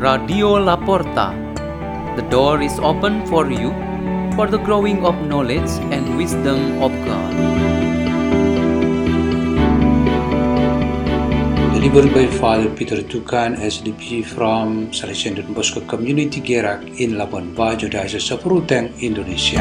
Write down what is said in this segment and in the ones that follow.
Radio La Porta. The door is open for you for the growing of knowledge and wisdom of God. Delivered by Father Peter Tukan, SDB from Salesian Don Bosco Community Gerak in Labuan Bajo, Diocese of Ruteng, Indonesia.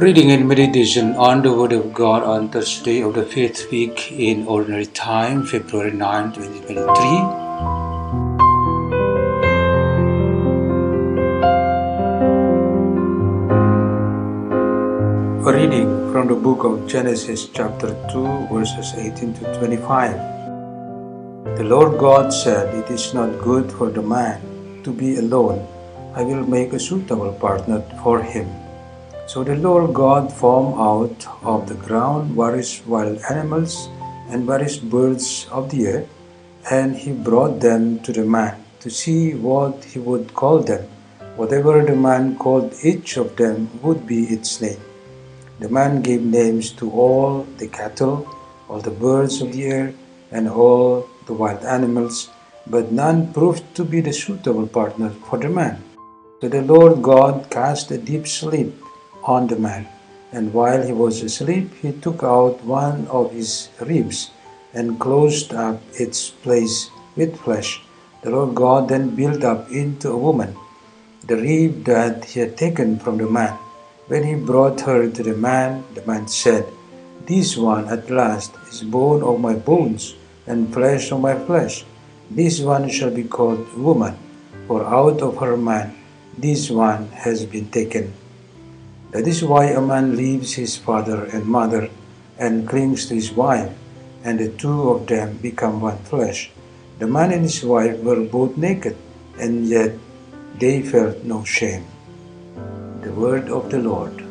Reading and meditation on the Word of God on Thursday of the fifth week in Ordinary Time, February 9, 2023. A reading from the book of Genesis, chapter 2, verses 18 to 25. The Lord God said, It is not good for the man to be alone. I will make a suitable partner for him. So the Lord God formed out of the ground various wild animals and various birds of the air, and he brought them to the man to see what he would call them. Whatever the man called each of them would be its name. The man gave names to all the cattle, all the birds of the air, and all the wild animals, but none proved to be the suitable partner for the man. So the Lord God cast a deep sleep on the man, and while he was asleep, he took out one of his ribs and closed up its place with flesh. The Lord God then built up into a woman the rib that he had taken from the man. When he brought her to the man, the man said, This one at last is bone of my bones and flesh of my flesh. This one shall be called woman, for out of her man this one has been taken. That is why a man leaves his father and mother and clings to his wife, and the two of them become one flesh. The man and his wife were both naked, and yet they felt no shame. The word of the Lord.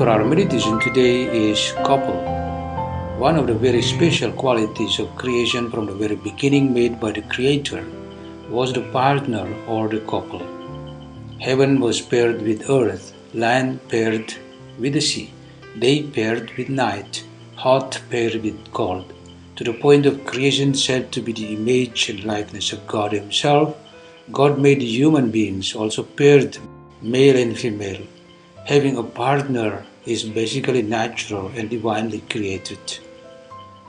For our meditation today is couple. One of the very special qualities of creation from the very beginning made by the Creator was the partner or the couple. Heaven was paired with earth, land paired with the sea, day paired with night, hot paired with cold, to the point of creation said to be the image and likeness of God Himself. God made human beings also paired male and female. Having a partner is basically natural and divinely created.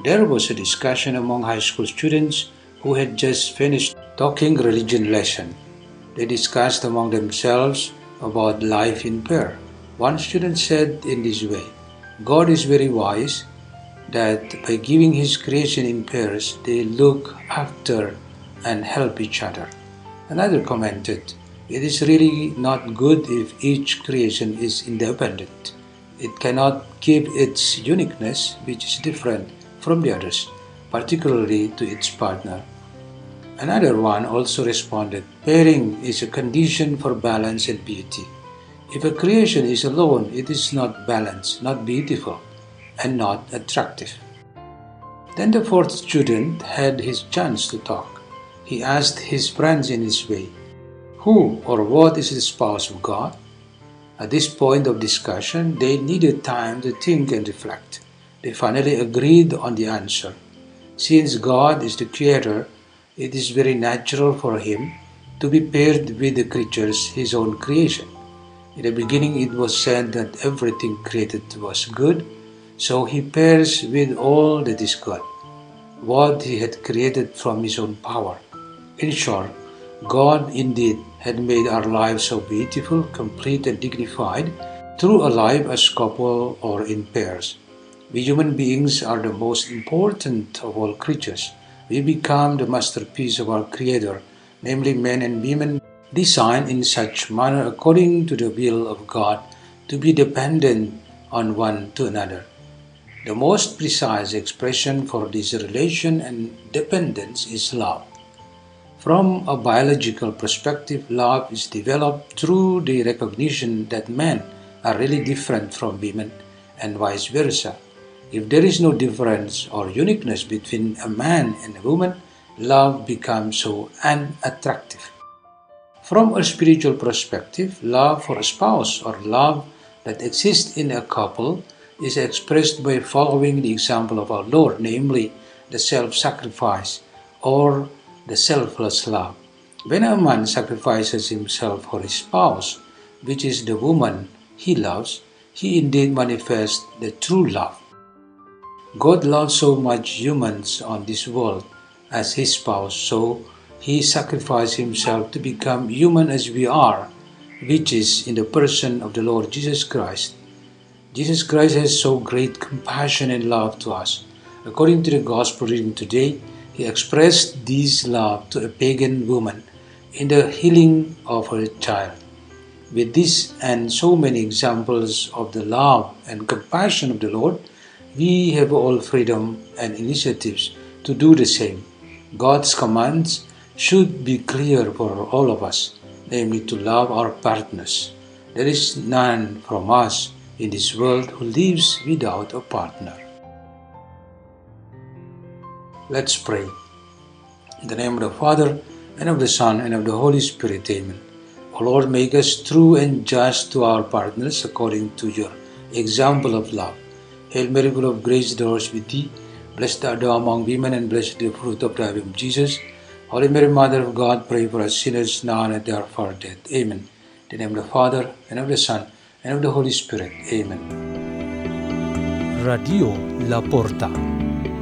There was a discussion among high school students who had just finished talking religion lesson. They discussed among themselves about life in pair. One student said in this way God is very wise that by giving His creation in pairs, they look after and help each other. Another commented, It is really not good if each creation is independent. It cannot keep its uniqueness, which is different from the others, particularly to its partner. Another one also responded, Pairing is a condition for balance and beauty. If a creation is alone, it is not balanced, not beautiful, and not attractive. Then the fourth student had his chance to talk. He asked his friends in this way Who or what is the spouse of God? At this point of discussion, they needed time to think and reflect. They finally agreed on the answer. Since God is the Creator, it is very natural for Him to be paired with the creatures, His own creation. In the beginning, it was said that everything created was good, so He pairs with all that is good, what He had created from His own power. In short, God indeed had made our lives so beautiful, complete, and dignified through a life as couple or in pairs. We human beings are the most important of all creatures. We become the masterpiece of our Creator, namely men and women designed in such manner according to the will of God to be dependent on one to another. The most precise expression for this relation and dependence is love. From a biological perspective, love is developed through the recognition that men are really different from women and vice versa. If there is no difference or uniqueness between a man and a woman, love becomes so unattractive. From a spiritual perspective, love for a spouse or love that exists in a couple is expressed by following the example of our Lord, namely the self sacrifice or the selfless love. When a man sacrifices himself for his spouse, which is the woman he loves, he indeed manifests the true love. God loves so much humans on this world as his spouse, so he sacrificed himself to become human as we are, which is in the person of the Lord Jesus Christ. Jesus Christ has so great compassion and love to us. According to the gospel reading today, he expressed this love to a pagan woman in the healing of her child. With this and so many examples of the love and compassion of the Lord, we have all freedom and initiatives to do the same. God's commands should be clear for all of us, namely to love our partners. There is none from us in this world who lives without a partner. Let's pray. In the name of the Father, and of the Son, and of the Holy Spirit. Amen. O Lord, make us true and just to our partners according to your example of love. Hail Mary, full of grace, the Lord is with thee. Blessed art thou among women, and blessed the fruit of thy womb, Jesus. Holy Mary, Mother of God, pray for us sinners now and at the hour of our death. Amen. In the name of the Father, and of the Son, and of the Holy Spirit. Amen. Radio La Porta.